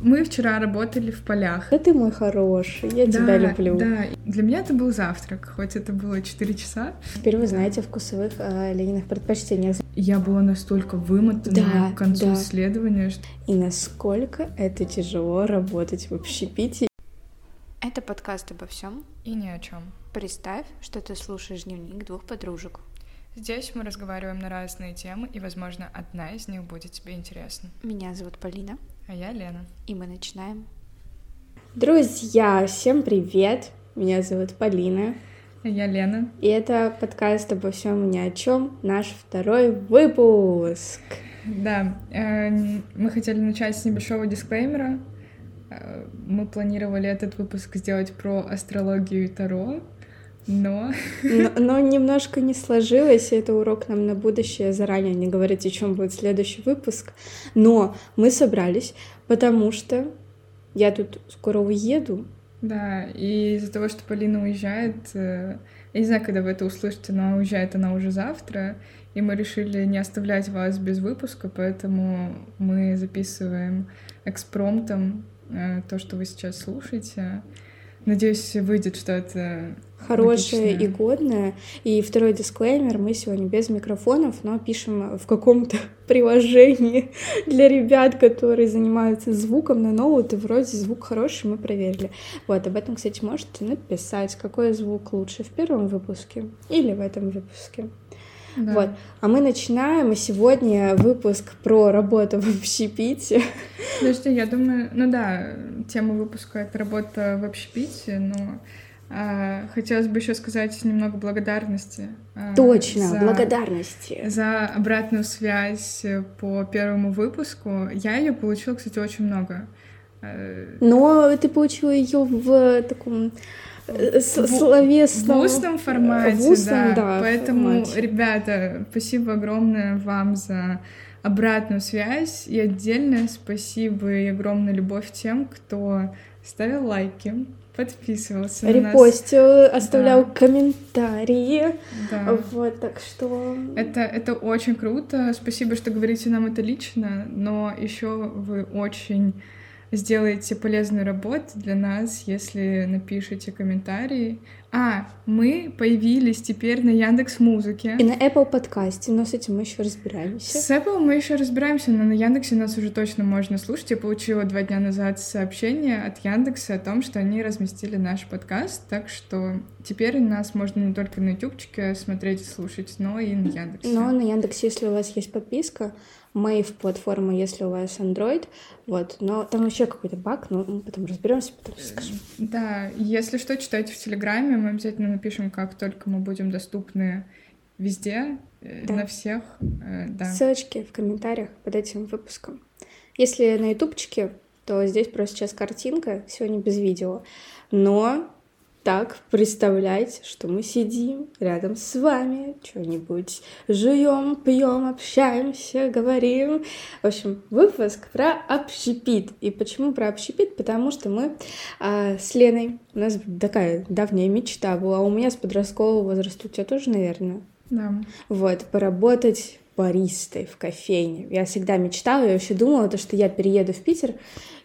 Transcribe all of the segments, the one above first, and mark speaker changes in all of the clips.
Speaker 1: Мы вчера работали в полях.
Speaker 2: Да ты мой хороший, я
Speaker 1: да,
Speaker 2: тебя люблю.
Speaker 1: Да, для меня это был завтрак, хоть это было 4 часа.
Speaker 2: Теперь вы знаете о вкусовых э, Лениных предпочтениях.
Speaker 1: Я была настолько вымотана
Speaker 2: Да,
Speaker 1: к концу
Speaker 2: да.
Speaker 1: исследования, что
Speaker 2: И насколько это тяжело работать в общепите.
Speaker 3: Это подкаст обо всем.
Speaker 1: и ни о чем.
Speaker 3: Представь, что ты слушаешь дневник двух подружек.
Speaker 1: Здесь мы разговариваем на разные темы, и, возможно, одна из них будет тебе интересна.
Speaker 3: Меня зовут Полина,
Speaker 1: А я Лена.
Speaker 3: и мы начинаем.
Speaker 2: Друзья, всем привет! Меня зовут Полина.
Speaker 1: А я Лена.
Speaker 2: И это подкаст обо всем ни о чем, наш второй выпуск.
Speaker 1: Да, э, мы хотели начать с небольшого дисклеймера. Э, Мы планировали этот выпуск сделать про астрологию и таро, но
Speaker 2: Но, но немножко не сложилось, и это урок нам на будущее. Заранее не говорить, о чем будет следующий выпуск. Но мы собрались, потому что я тут скоро уеду.
Speaker 1: Да, и из-за того, что Полина уезжает, э, я не знаю, когда вы это услышите, но уезжает она уже завтра, и мы решили не оставлять вас без выпуска, поэтому мы записываем экспромтом э, то, что вы сейчас слушаете. Надеюсь, выйдет что-то
Speaker 2: Хорошее
Speaker 1: логичное.
Speaker 2: и годное. И второй дисклеймер. Мы сегодня без микрофонов, но пишем в каком-то приложении для ребят, которые занимаются звуком на ноут, и вроде звук хороший, мы проверили. Вот, об этом, кстати, можете написать, какой звук лучше в первом выпуске или в этом выпуске.
Speaker 1: Да.
Speaker 2: Вот. А мы начинаем, и сегодня выпуск про работу в общепите.
Speaker 1: Подожди, я думаю, ну да, тема выпуска — это работа в общепите, но а, хотелось бы еще сказать немного благодарности. а,
Speaker 2: Точно,
Speaker 1: за-
Speaker 2: благодарности.
Speaker 1: за обратную связь по первому выпуску. Я ее получила, кстати, очень много. Э,
Speaker 2: Но ты получила ее в таком словесном...
Speaker 1: В устном формате,
Speaker 2: в устном,
Speaker 1: да.
Speaker 2: да,
Speaker 1: Поэтому,
Speaker 2: формате.
Speaker 1: ребята, спасибо огромное вам за обратную связь. И отдельное спасибо и огромная любовь тем, кто ставил лайки, подписывался на нас.
Speaker 2: Репостил, оставлял
Speaker 1: Да.
Speaker 2: комментарии.
Speaker 1: Да.
Speaker 2: Вот, так что...
Speaker 1: Это, это очень круто. Спасибо, что говорите нам это лично, но еще вы очень сделаете полезную работу для нас, если напишите комментарии. А, мы появились теперь на Яндекс Музыке.
Speaker 2: И на Apple подкасте, но с этим мы еще разбираемся.
Speaker 1: С Apple мы еще разбираемся, но на Яндексе нас уже точно можно слушать. Я получила два дня назад сообщение от Яндекса о том, что они разместили наш подкаст, так что теперь нас можно не только на ютубчике смотреть и слушать, но и на Яндексе.
Speaker 2: Но на Яндексе, если у вас есть подписка, Мэйв платформа, если у вас Android, вот, но там вообще какой-то баг, но мы потом разберемся, потом скажем.
Speaker 1: Да, если что, читайте в Телеграме, мы обязательно напишем, как только мы будем доступны везде, э,
Speaker 2: Да.
Speaker 1: на всех. э, Да.
Speaker 2: Ссылочки в комментариях под этим выпуском. Если на ютубчике, то здесь просто сейчас картинка, сегодня без видео. Но так представляйте, что мы сидим рядом с вами, что-нибудь жуем, пьем, общаемся, говорим. В общем, выпуск про общепит. И почему про общепит? Потому что мы а, с Леной, у нас такая давняя мечта была, у меня с подросткового возраста, у тебя тоже, наверное,
Speaker 1: Да.
Speaker 2: вот, поработать баристой в кофейне. Я всегда мечтала, я вообще думала, то, что я перееду в Питер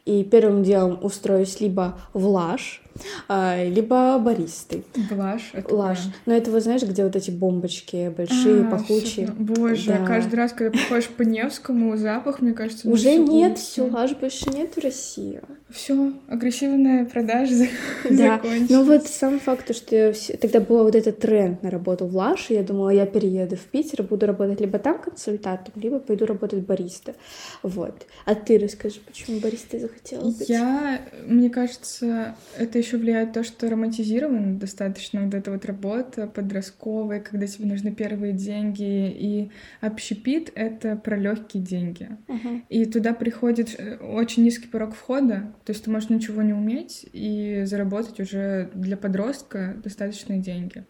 Speaker 2: и первым делом устроюсь либо в Лаш, а, либо баристой.
Speaker 1: Блажь. это
Speaker 2: Лаш. Но это, вы знаешь, где вот эти бомбочки большие,
Speaker 1: А,
Speaker 2: пахучие.
Speaker 1: всё, Боже,
Speaker 2: Да.
Speaker 1: каждый раз, когда приходишь по Невскому, запах, мне кажется, на
Speaker 2: Уже нет, все, Лаш больше нет в России.
Speaker 1: Все, агрессивная продажа
Speaker 2: Да,
Speaker 1: закончилась.
Speaker 2: ну вот сам факт, то, что тогда был вот этот тренд на работу в Лаш, и я думала, я перееду в Питер, буду работать либо там консультантом, либо пойду работать бариста. Вот. А ты расскажи, почему баристой захотела быть?
Speaker 1: Я, мне кажется, это еще влияет то, что романтизирована достаточно вот эта вот работа подростковая, когда тебе нужны первые деньги, и общепит — это про легкие деньги.
Speaker 2: Мгм.
Speaker 1: И туда приходит э, очень низкий порог входа, то есть ты можешь ничего не уметь и заработать уже для подростка достаточные деньги.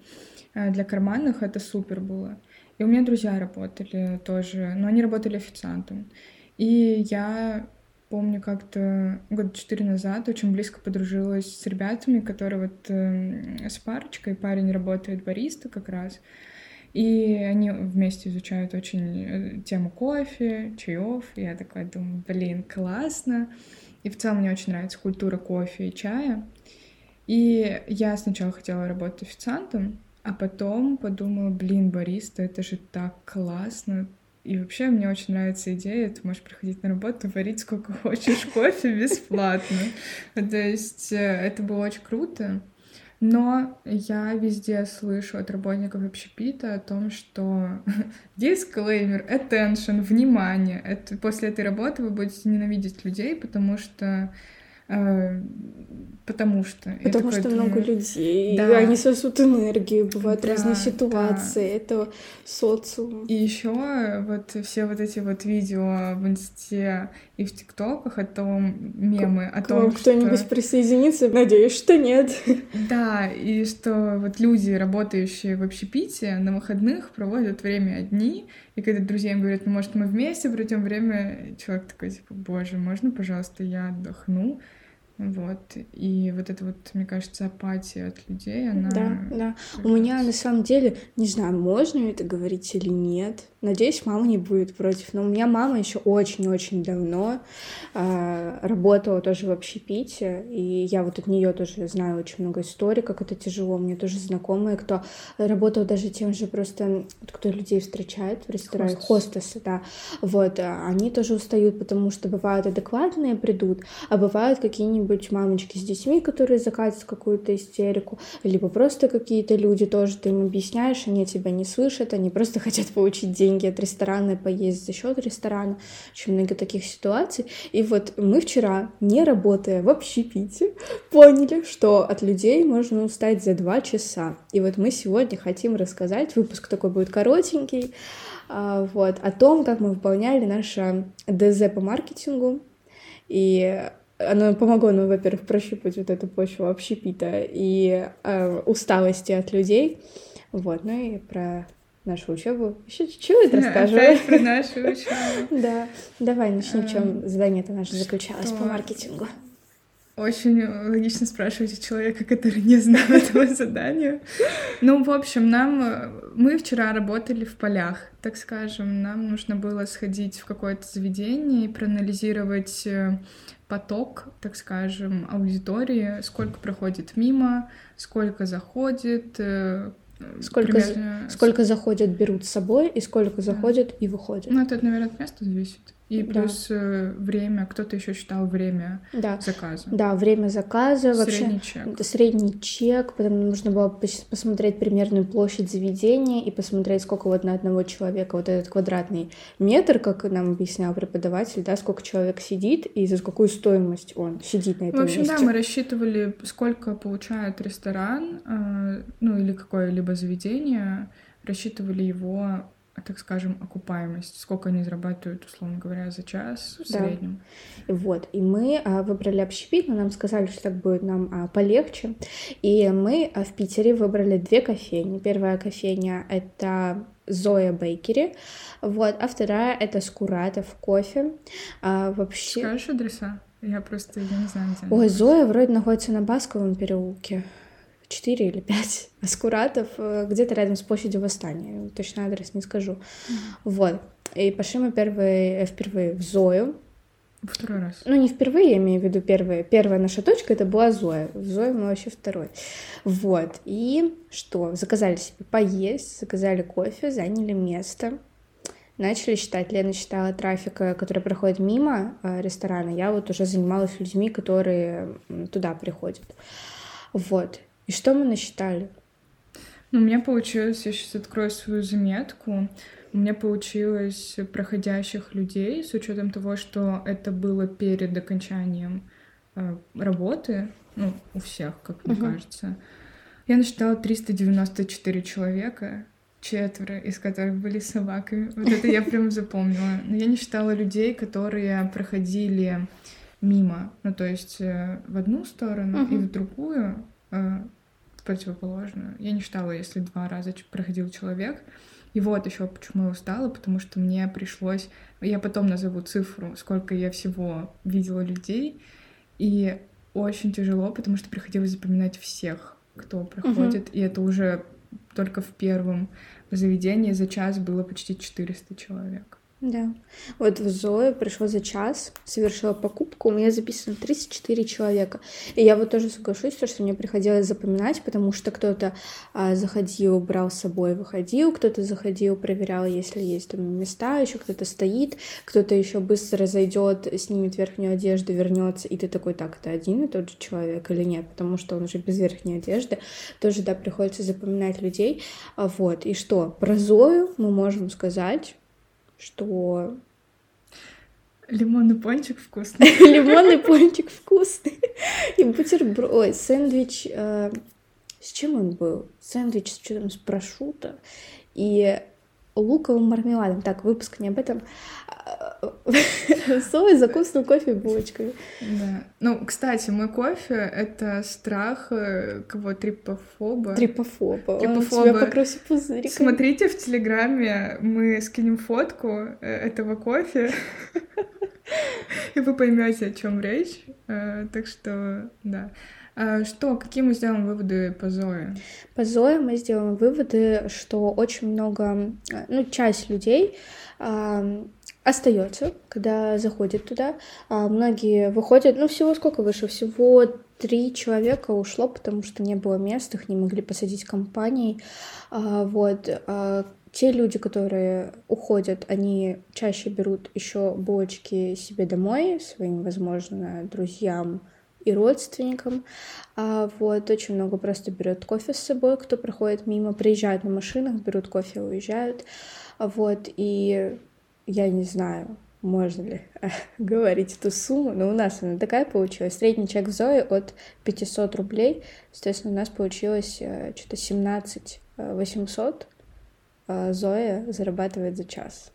Speaker 1: А Для карманных это супер было. И у меня друзья работали тоже, но они работали официантом. И я помню, как-то года четыре назад очень близко подружилась с ребятами, которые вот эм, с парочкой, парень работает бариста как раз, и они вместе изучают очень э, тему кофе, чаев. Я такая думаю, блин, классно. И в целом мне очень нравится культура кофе и чая. И я сначала хотела работать официантом, а потом подумала, блин, бариста, это же так классно. И вообще мне очень нравится идея, ты можешь приходить на работу, варить сколько хочешь кофе бесплатно. То есть э, это было очень круто. Но я везде слышу от работников общепита о том, что дисклеймер, attention, внимание. Это, после этой работы вы будете ненавидеть людей, потому что потому что.
Speaker 2: Потому что думаю, много людей, да. они сосут энергию, бывают да, разные ситуации, да. это социум.
Speaker 1: И еще вот все вот эти вот видео в инсте и в тиктоках о том, мемы
Speaker 2: к,
Speaker 1: о том,
Speaker 2: что... кто-нибудь присоединится? Надеюсь, что нет.
Speaker 1: Да, и что вот люди, работающие в общепите, на выходных проводят время одни, и когда друзьям говорят, ну, может, мы вместе проведем время, человек такой, типа, боже, можно, пожалуйста, я отдохну? Вот. И вот это вот, мне кажется, апатия от людей, она...
Speaker 2: Да, да. У меня на самом деле, не знаю, можно это говорить или нет, Надеюсь, мама не будет против. Но у меня мама еще очень-очень давно э, работала тоже в общепите, и я вот от нее тоже знаю очень много историй, как это тяжело. Мне тоже знакомые, кто работал даже тем же просто, кто людей встречает в ресторане, хостесы, да. Вот, а они тоже устают, потому что бывают адекватные придут, а бывают какие-нибудь мамочки с детьми, которые закатят какую-то истерику, либо просто какие-то люди тоже, ты им объясняешь, они тебя не слышат, они просто хотят получить деньги деньги от ресторана, поесть за счет ресторана. Очень много таких ситуаций. И вот мы вчера, не работая в общепите, поняли, что от людей можно устать за два часа. И вот мы сегодня хотим рассказать, выпуск такой будет коротенький, а, вот, о том, как мы выполняли наше ДЗ по маркетингу. И оно помогло нам, во-первых, прощупать вот эту почву общепита и э, усталости от людей. Вот, ну и про нашу учебу. Еще чуть-чуть расскажу.
Speaker 1: Опять про нашу учебу.
Speaker 2: Да. Давай начни, в чем эм, задание-то наше заключалось по маркетингу.
Speaker 1: Очень логично спрашивать у человека, который не знал этого задания. Ну, в общем, нам... Мы вчера работали в полях, так скажем. Нам нужно было сходить в какое-то заведение и проанализировать э, поток, так скажем, аудитории, сколько проходит мимо, сколько заходит, э,
Speaker 2: Сколько, примерно... сколько заходят, берут с собой, и сколько заходят и выходят.
Speaker 1: Ну, это, наверное, от места зависит. И плюс да. Э, время, кто-то еще считал время да. заказа.
Speaker 2: Да, время заказа.
Speaker 1: Средний
Speaker 2: вообще,
Speaker 1: чек.
Speaker 2: Средний чек, потом нужно было посмотреть примерную площадь заведения и посмотреть, сколько вот на одного человека вот этот квадратный метр, как нам объяснял преподаватель, да, сколько человек сидит и за какую стоимость он сидит на этом
Speaker 1: В общем,
Speaker 2: месте.
Speaker 1: да, мы рассчитывали, сколько получает ресторан, э, ну или какое-либо заведение, рассчитывали его так скажем, окупаемость, сколько они зарабатывают, условно говоря, за час в да. среднем.
Speaker 2: Вот, и мы а, выбрали общепит, но нам сказали, что так будет нам а, полегче, и мы а, в Питере выбрали две кофейни. Первая кофейня — это Зоя Бейкери, вот, а вторая — это Скуратов кофе. А, вообще...
Speaker 1: Скажешь адреса? Я просто я не знаю, где
Speaker 2: Ой, Зоя вроде находится на Басковом переулке. 4 или 5 аскуратов э, где-то рядом с площадью Восстания. Точно адрес не скажу. Mm-hmm. Вот. И пошли мы первые, э, впервые в Зою.
Speaker 1: Второй раз.
Speaker 2: Ну, не впервые, я имею в виду первая. Первая наша точка — это была Зоя. В Зое мы вообще второй. Вот. И что? Заказали себе поесть, заказали кофе, заняли место. Начали считать. Лена считала трафик, э, который проходит мимо ресторана. Я вот уже занималась людьми, которые туда приходят. Вот. И что мы насчитали?
Speaker 1: Ну, у меня получилось, я сейчас открою свою заметку, у меня получилось проходящих людей, с учетом того, что это было перед окончанием э, работы, ну, у всех, как мне uh-huh. кажется. Я насчитала 394 человека, четверо из которых были собаками. Вот это я прям запомнила. Но я не считала людей, которые проходили мимо, ну, то есть э, в одну сторону uh-huh. и в другую, противоположную. Я не считала, если два раза проходил человек. И вот еще почему я устала, потому что мне пришлось... Я потом назову цифру, сколько я всего видела людей. И очень тяжело, потому что приходилось запоминать всех, кто проходит. Угу. И это уже только в первом заведении за час было почти 400 человек.
Speaker 2: Да. Вот в Зое пришло за час, совершила покупку, у меня записано 34 человека. И я вот тоже соглашусь, что мне приходилось запоминать, потому что кто-то а, заходил, брал с собой, выходил, кто-то заходил, проверял, если есть там места, еще кто-то стоит, кто-то еще быстро зайдет, снимет верхнюю одежду, вернется, и ты такой, так, это один и тот же человек или нет, потому что он уже без верхней одежды. Тоже, да, приходится запоминать людей. А, вот. И что? Про Зою мы можем сказать что...
Speaker 1: Лимонный пончик вкусный.
Speaker 2: Лимонный пончик вкусный. И бутерброд... Ой, сэндвич... Э, с чем он был? Сэндвич с там, с прошута. И луковым мармеладом. Так, выпуск не об этом. Соус закусывал кофе булочками.
Speaker 1: Да. Ну, кстати, мой кофе — это страх э, кого трипофоба.
Speaker 2: Трипофоба. Трипофоба. Покрылся пузыриком.
Speaker 1: Смотрите в Телеграме, мы скинем фотку э, этого кофе, и вы поймете, о чем речь. Э, так что, да. А что, какие мы сделаем выводы по Зое?
Speaker 2: По Зое мы сделаем выводы, что очень много, ну, часть людей остается, когда заходит туда. А многие выходят, ну, всего сколько вышло? Всего три человека ушло, потому что не было мест, их не могли посадить компанией. А, вот. А, те люди, которые уходят, они чаще берут еще булочки себе домой, своим, возможно, друзьям, и родственникам. А вот очень много просто берет кофе с собой, кто проходит мимо, приезжают на машинах, берут кофе, уезжают. Вот, и я не знаю, можно ли говорить эту сумму, но у нас она такая получилась. Средний чек в Зое от 500 рублей, соответственно, у нас получилось э, что-то 17 800 э, Зоя зарабатывает за час.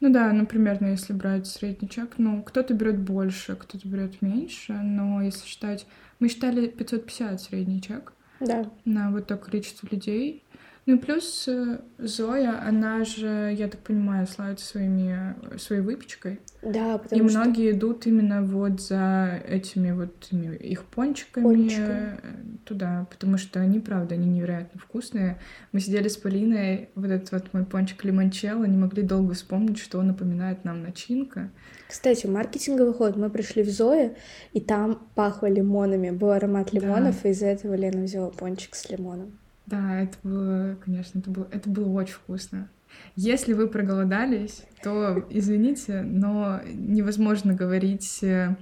Speaker 1: Ну да, ну примерно, если брать средний чек, ну кто-то берет больше, кто-то берет меньше, но если считать, мы считали 550 средний чек
Speaker 2: да.
Speaker 1: на вот то количество людей, ну плюс э, Зоя, она же, я так понимаю, славится своими, своей выпечкой.
Speaker 2: Да, потому
Speaker 1: И что... многие идут именно вот за этими вот их пончиками Пончиками. Э, туда, потому что они, правда, они невероятно вкусные. Мы сидели с Полиной, вот этот вот мой пончик лимончелло, не могли долго вспомнить, что напоминает нам начинка.
Speaker 2: Кстати, маркетинговый ход. Мы пришли в Зоe, и там пахло лимонами. Был аромат лимонов, да. и из-за этого Лена взяла пончик с лимоном.
Speaker 1: Да, это было, конечно, это было, это было очень вкусно. Если вы проголодались, то извините, но невозможно говорить э,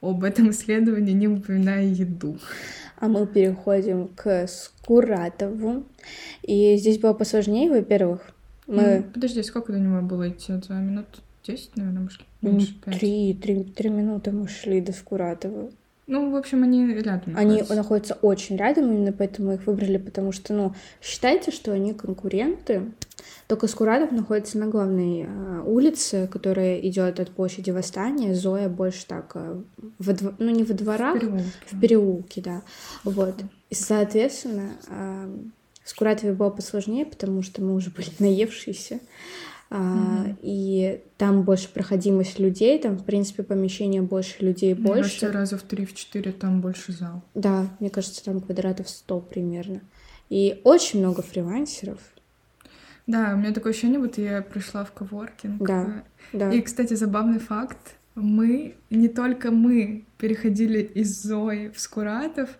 Speaker 1: об этом исследовании, не упоминая еду.
Speaker 2: А мы переходим к Скуратову. И здесь было посложнее, во-первых. Мы...
Speaker 1: Ну, подожди, сколько до него было идти? За минут 10, наверное, может, меньше?
Speaker 2: Три, три, три минуты мы шли до Скуратова.
Speaker 1: Ну, в общем, они рядом.
Speaker 2: Они находятся. находятся очень рядом, именно поэтому их выбрали, потому что, ну, считайте, что они конкуренты. Только Скурадов находится на главной э, улице, которая идет от площади Восстания. Зоя больше так, э, во дво... ну не во дворах, в
Speaker 1: переулке,
Speaker 2: в переулке да. Вот. И, соответственно, э, в Скуратове было посложнее, потому что мы уже были наевшиеся. Mm-hmm. И там больше проходимость людей, там, в принципе, помещение больше людей мне больше.
Speaker 1: Кажется, раза в три, в четыре там больше зал.
Speaker 2: Да, мне кажется, там квадратов 100 примерно. И очень много фрилансеров.
Speaker 1: Да, у меня такое ощущение, будто я пришла в коворкинг.
Speaker 2: Да, да.
Speaker 1: И, кстати, забавный факт. Мы, не только мы, переходили из Зои в Скуратов,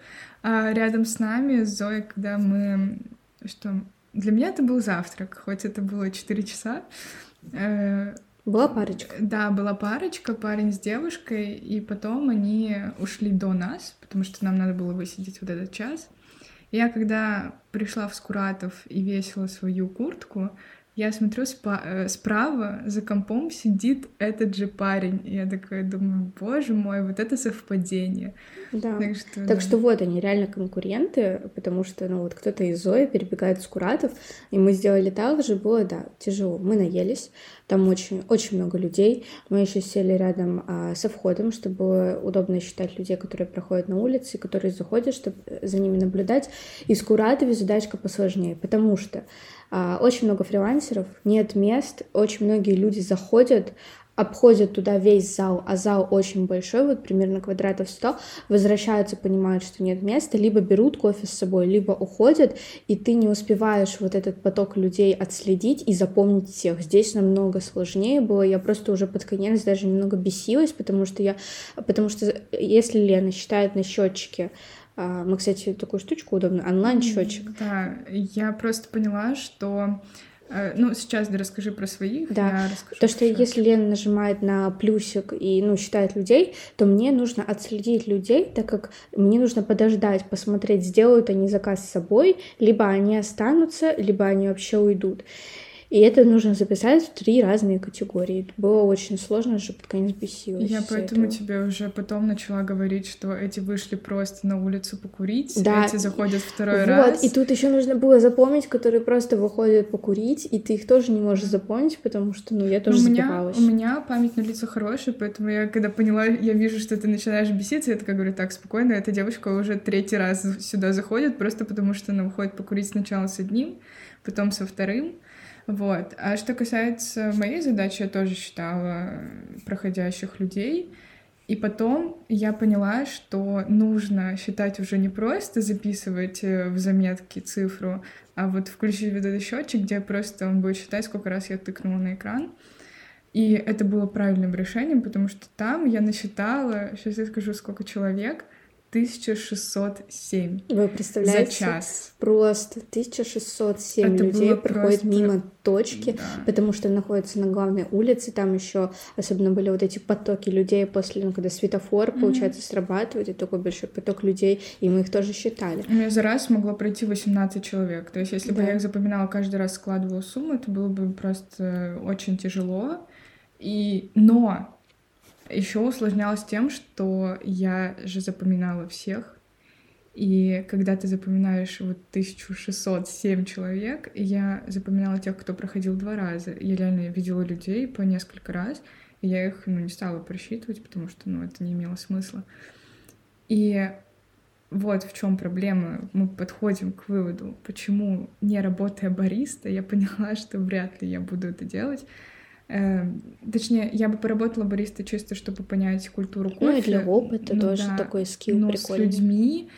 Speaker 1: а рядом с нами Зоя, когда мы... Что? Для меня это был завтрак, хоть это было 4 часа.
Speaker 2: Э, была парочка?
Speaker 1: Да, была парочка, парень с девушкой, и потом они ушли до нас, потому что нам надо было высидеть вот этот час. Я когда пришла в Скуратов и весила свою куртку, я смотрю спа- э, справа за компом сидит этот же парень. И я такая думаю, боже мой, вот это совпадение.
Speaker 2: Да. Так что, так да. что вот они реально конкуренты, потому что, ну вот кто-то из Зои перебегает с Куратов, и мы сделали так же, было, да, тяжело. Мы наелись, там очень, очень много людей. Мы еще сели рядом а, со входом, чтобы удобно считать людей, которые проходят на улице, которые заходят, чтобы за ними наблюдать. И с Куратовой задачка посложнее, потому что а, очень много фрилансеров, нет мест, очень многие люди заходят, обходят туда весь зал, а зал очень большой, вот примерно квадратов 100, возвращаются, понимают, что нет места, либо берут кофе с собой, либо уходят, и ты не успеваешь вот этот поток людей отследить и запомнить всех. Здесь намного сложнее было, я просто уже под конец даже немного бесилась, потому что я, потому что если Лена считает на счетчике а, мы, кстати, такую штучку удобно, онлайн-счетчик.
Speaker 1: Да, я просто поняла, что ну, сейчас да расскажи про своих.
Speaker 2: Да. То, что если Лена нажимает на плюсик и, ну, считает людей, то мне нужно отследить людей, так как мне нужно подождать, посмотреть, сделают они заказ с собой, либо они останутся, либо они вообще уйдут. И это нужно записать в три разные категории. Это было очень сложно, что под конец бесилась.
Speaker 1: Я поэтому этого. тебе уже потом начала говорить, что эти вышли просто на улицу покурить,
Speaker 2: да.
Speaker 1: эти заходят второй
Speaker 2: вот.
Speaker 1: раз.
Speaker 2: И тут еще нужно было запомнить, которые просто выходят покурить, и ты их тоже не можешь запомнить, потому что, ну, я тоже
Speaker 1: у меня,
Speaker 2: забивалась.
Speaker 1: У меня память на лица хорошая, поэтому я, когда поняла, я вижу, что ты начинаешь беситься, я такая говорю, так, спокойно, эта девочка уже третий раз сюда заходит, просто потому что она выходит покурить сначала с одним, потом со вторым, вот. А что касается моей задачи, я тоже считала проходящих людей. И потом я поняла, что нужно считать уже не просто записывать э, в заметки цифру, а вот включить вот этот счетчик, где просто он будет считать, сколько раз я тыкнула на экран. И это было правильным решением, потому что там я насчитала, сейчас я скажу, сколько человек, 1607
Speaker 2: Вы представляете?
Speaker 1: За час.
Speaker 2: Просто 1607 Это людей проходит просто... мимо точки, да. потому что находится на главной улице. Там еще особенно были вот эти потоки людей после, ну, когда светофор, mm-hmm. получается, срабатывает, и такой большой поток людей, и мы их тоже считали.
Speaker 1: У меня за раз могло пройти 18 человек. То есть, если да. бы я их запоминала каждый раз, складывала сумму, это было бы просто очень тяжело. И... Но еще усложнялось тем, что я же запоминала всех, и когда ты запоминаешь вот 1607 человек, я запоминала тех, кто проходил два раза. Я реально видела людей по несколько раз, и я их ну, не стала просчитывать, потому что ну, это не имело смысла. И вот в чем проблема. Мы подходим к выводу, почему, не работая бариста, я поняла, что вряд ли я буду это делать. Эм, точнее, я бы поработала бариста чисто, чтобы понять культуру кофе.
Speaker 2: Ну и для опыта ну, тоже да, такой скилл
Speaker 1: но
Speaker 2: прикольный.
Speaker 1: с людьми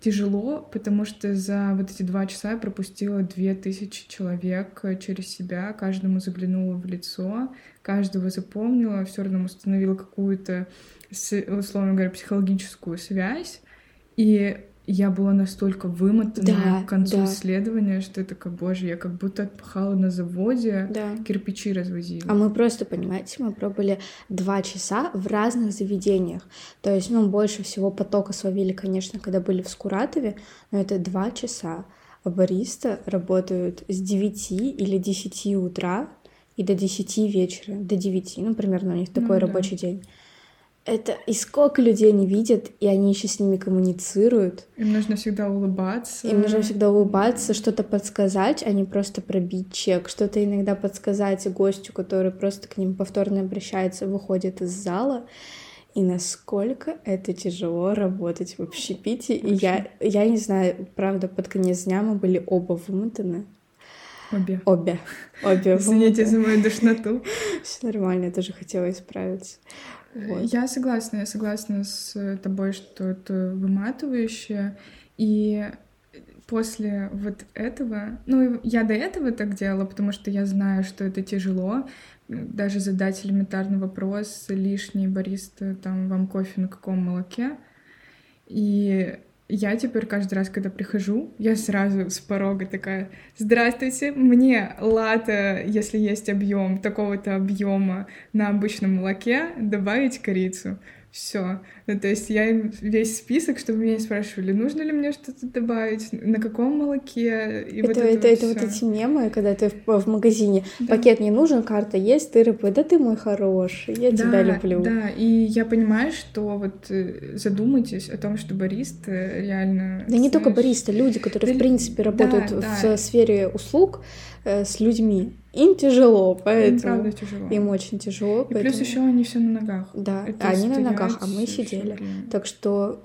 Speaker 1: тяжело, потому что за вот эти два часа я пропустила две тысячи человек через себя, каждому заглянула в лицо, каждого запомнила, все равно установила какую-то, условно говоря, психологическую связь. И я была настолько вымотана да, к концу да. исследования, что это как, боже, я как будто отпахала на заводе, да. кирпичи развозила.
Speaker 2: А мы просто, понимаете, мы пробовали два часа в разных заведениях. То есть, ну, больше всего потока словили, конечно, когда были в Скуратове, но это два часа. А бариста работают с 9 или 10 утра и до 10 вечера, до 9, ну, примерно у них такой ну, рабочий да. день это и сколько людей они видят, и они еще с ними коммуницируют.
Speaker 1: Им нужно всегда улыбаться.
Speaker 2: Им нужно всегда улыбаться, что-то подсказать, а не просто пробить чек, что-то иногда подсказать гостю, который просто к ним повторно обращается, выходит из зала. И насколько это тяжело работать в общепите. И я, я не знаю, правда, под конец дня мы были оба вымотаны.
Speaker 1: Обе.
Speaker 2: Обе. Обе.
Speaker 1: Извините за мою душноту.
Speaker 2: Все нормально, я тоже хотела исправиться.
Speaker 1: Вот. Я согласна, я согласна с тобой, что это выматывающе. И после вот этого, ну, я до этого так делала, потому что я знаю, что это тяжело, даже задать элементарный вопрос, лишний бариста, там, вам кофе на каком молоке, и я теперь каждый раз, когда прихожу, я сразу с порога такая, здравствуйте, мне лата, если есть объем такого-то объема на обычном молоке, добавить корицу все. Ну, то есть я им весь список, чтобы меня спрашивали, нужно ли мне что-то добавить, на каком молоке.
Speaker 2: И это, вот это, это, это вот эти мемы, когда ты в, в магазине, да. пакет не нужен, карта есть, ты рыбы, да ты мой хороший, я
Speaker 1: да,
Speaker 2: тебя люблю.
Speaker 1: Да, и я понимаю, что вот э, задумайтесь о том, что бариста реально...
Speaker 2: Да знаешь... не только бариста, люди, которые, да, в принципе, работают да, в да. сфере услуг э, с людьми, им тяжело, поэтому... Им
Speaker 1: правда тяжело.
Speaker 2: Им очень тяжело.
Speaker 1: И поэтому... плюс еще они все на ногах.
Speaker 2: Да, Это они на ногах, а мы сидели. Так что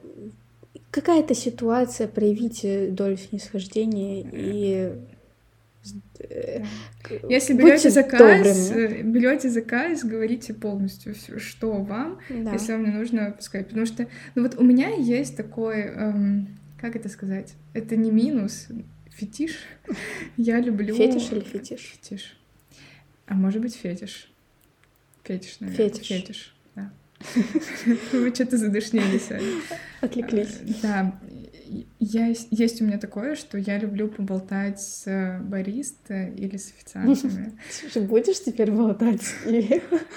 Speaker 2: какая-то ситуация, проявите долю снисхождения и Э,
Speaker 1: Если берете заказ,
Speaker 2: добрыми.
Speaker 1: э, берете заказ, говорите полностью, всё, что вам,
Speaker 2: Да.
Speaker 1: если вам не нужно пускать. Потому что, ну вот у меня есть такой, эм, как это сказать? Это не минус, фетиш. Я люблю...
Speaker 2: Фетиш или фетиш?
Speaker 1: Фетиш. А может быть фетиш. Фетиш, наверное.
Speaker 2: Фетиш.
Speaker 1: Фетиш, да. Вы что-то задушнились, Аня.
Speaker 2: Отвлеклись.
Speaker 1: Да, я, есть у меня такое, что я люблю поболтать с э, бариста или с официантами.
Speaker 2: Слушай, будешь теперь болтать?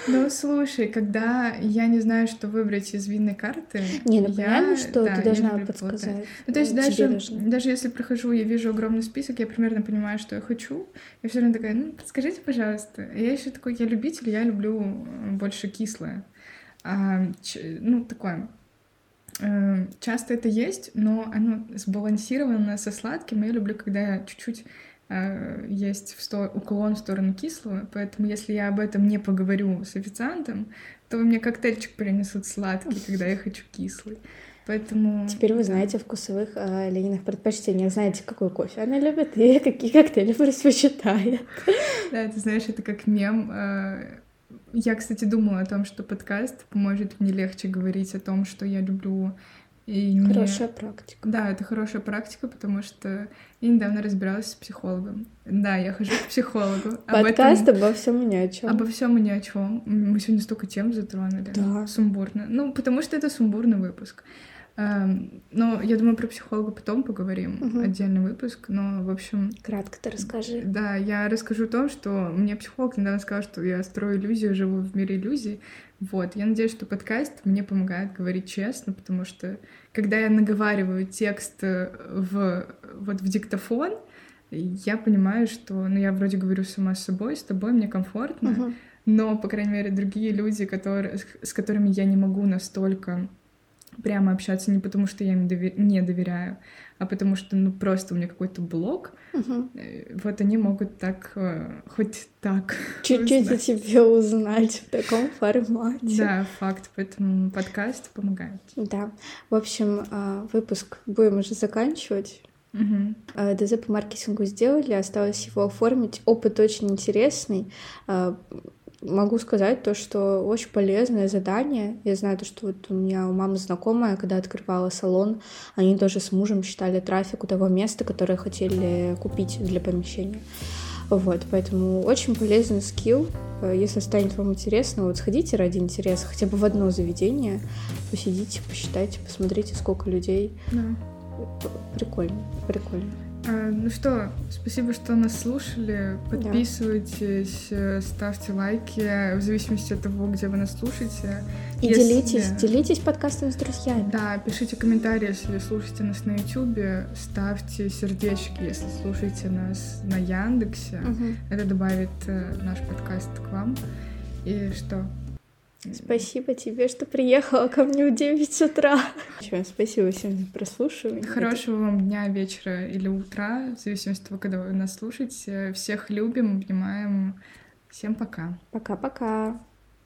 Speaker 1: Ну, слушай, когда я не знаю, что выбрать из винной карты,
Speaker 2: Не, ну
Speaker 1: я-
Speaker 2: понятно, что
Speaker 1: да,
Speaker 2: ты должна подсказать.
Speaker 1: Ну, то есть
Speaker 2: Тебе
Speaker 1: даже,
Speaker 2: должны.
Speaker 1: даже если прохожу, я вижу огромный список, я примерно понимаю, что я хочу. Я все равно такая, ну, подскажите, пожалуйста. Я еще такой, я любитель, я люблю э, больше кислое. А, ну, такое. Э, Часто это есть, но оно сбалансировано со сладким. Я люблю, когда чуть-чуть э, есть в сто- уклон в сторону кислого, поэтому если я об этом не поговорю с официантом, то мне коктейльчик принесут сладкий, когда я хочу кислый. Поэтому...
Speaker 2: Теперь вы знаете о вкусовых э, Лениных предпочтениях, знаете, какой кофе она любит и какие коктейли предпочитает.
Speaker 1: Да, ты знаешь, это как мем. э, Я, кстати, думала о том, что подкаст поможет мне легче говорить о том, что я люблю. И
Speaker 2: Хорошая практика.
Speaker 1: Да, это хорошая практика, потому что я недавно разбиралась с психологом. Да, я хожу к психологу.
Speaker 2: Подкаст
Speaker 1: этом-
Speaker 2: обо всем и ни о чем.
Speaker 1: Обо всем и ни о чем. Мы сегодня столько тем затронули.
Speaker 2: Да.
Speaker 1: Сумбурно. Ну, потому что это сумбурный выпуск. Эм, Но я думаю, про психолога потом поговорим.
Speaker 2: Мгм.
Speaker 1: Отдельный выпуск. Но, в общем,
Speaker 2: Кратко ты расскажи.
Speaker 1: да, я расскажу о том, что мне психолог недавно сказал, что я строю иллюзию, живу в мире иллюзий. Вот, я надеюсь, что подкаст мне помогает говорить честно, потому что когда я наговариваю текст э, в, вот в диктофон, я понимаю, что, ну, я вроде говорю сама с собой, с тобой, мне комфортно,
Speaker 2: Мгм.
Speaker 1: но, по крайней мере, другие люди, которые, с которыми я не могу настолько прямо общаться не потому, что я им дове- не доверяю, а потому что, ну, просто у меня какой-то блок,
Speaker 2: Мгм.
Speaker 1: Э, Вот они могут так, э, хоть так.
Speaker 2: Чуть-чуть о тебе узнать в таком формате.
Speaker 1: Да, факт. Поэтому подкаст помогает.
Speaker 2: Да. В общем, а, выпуск будем уже заканчивать. А, ДЗ по маркетингу сделали, осталось его оформить. Опыт очень интересный. Могу сказать то, что очень полезное задание. Я знаю то, что вот у меня у мамы знакомая, когда открывала салон, они тоже с мужем считали трафик у того места, которое хотели купить для помещения. Вот, поэтому очень полезный скилл. Э, Если станет вам интересно, вот сходите ради интереса хотя бы в одно заведение, посидите, посчитайте, посмотрите, сколько людей.
Speaker 1: Да.
Speaker 2: Прикольно, прикольно.
Speaker 1: А, Ну что, спасибо, что нас слушали. Подписывайтесь, э, ставьте лайки в зависимости от того, где вы нас слушаете.
Speaker 2: И
Speaker 1: Если-
Speaker 2: делитесь, делитесь подкастом с друзьями.
Speaker 1: Да, пишите комментарии, если слушаете нас на YouTube, ставьте сердечки, если слушаете нас на Яндексе.
Speaker 2: Мгм.
Speaker 1: Это добавит э, наш подкаст к вам. И что?
Speaker 2: Спасибо тебе, что приехала ко мне в 9 утра. Всем Спасибо всем за прослушивание.
Speaker 1: Хорошего вам дня, вечера или утра, в зависимости от того, когда вы нас слушаете. Всех любим, обнимаем. Всем пока.
Speaker 2: Пока-пока.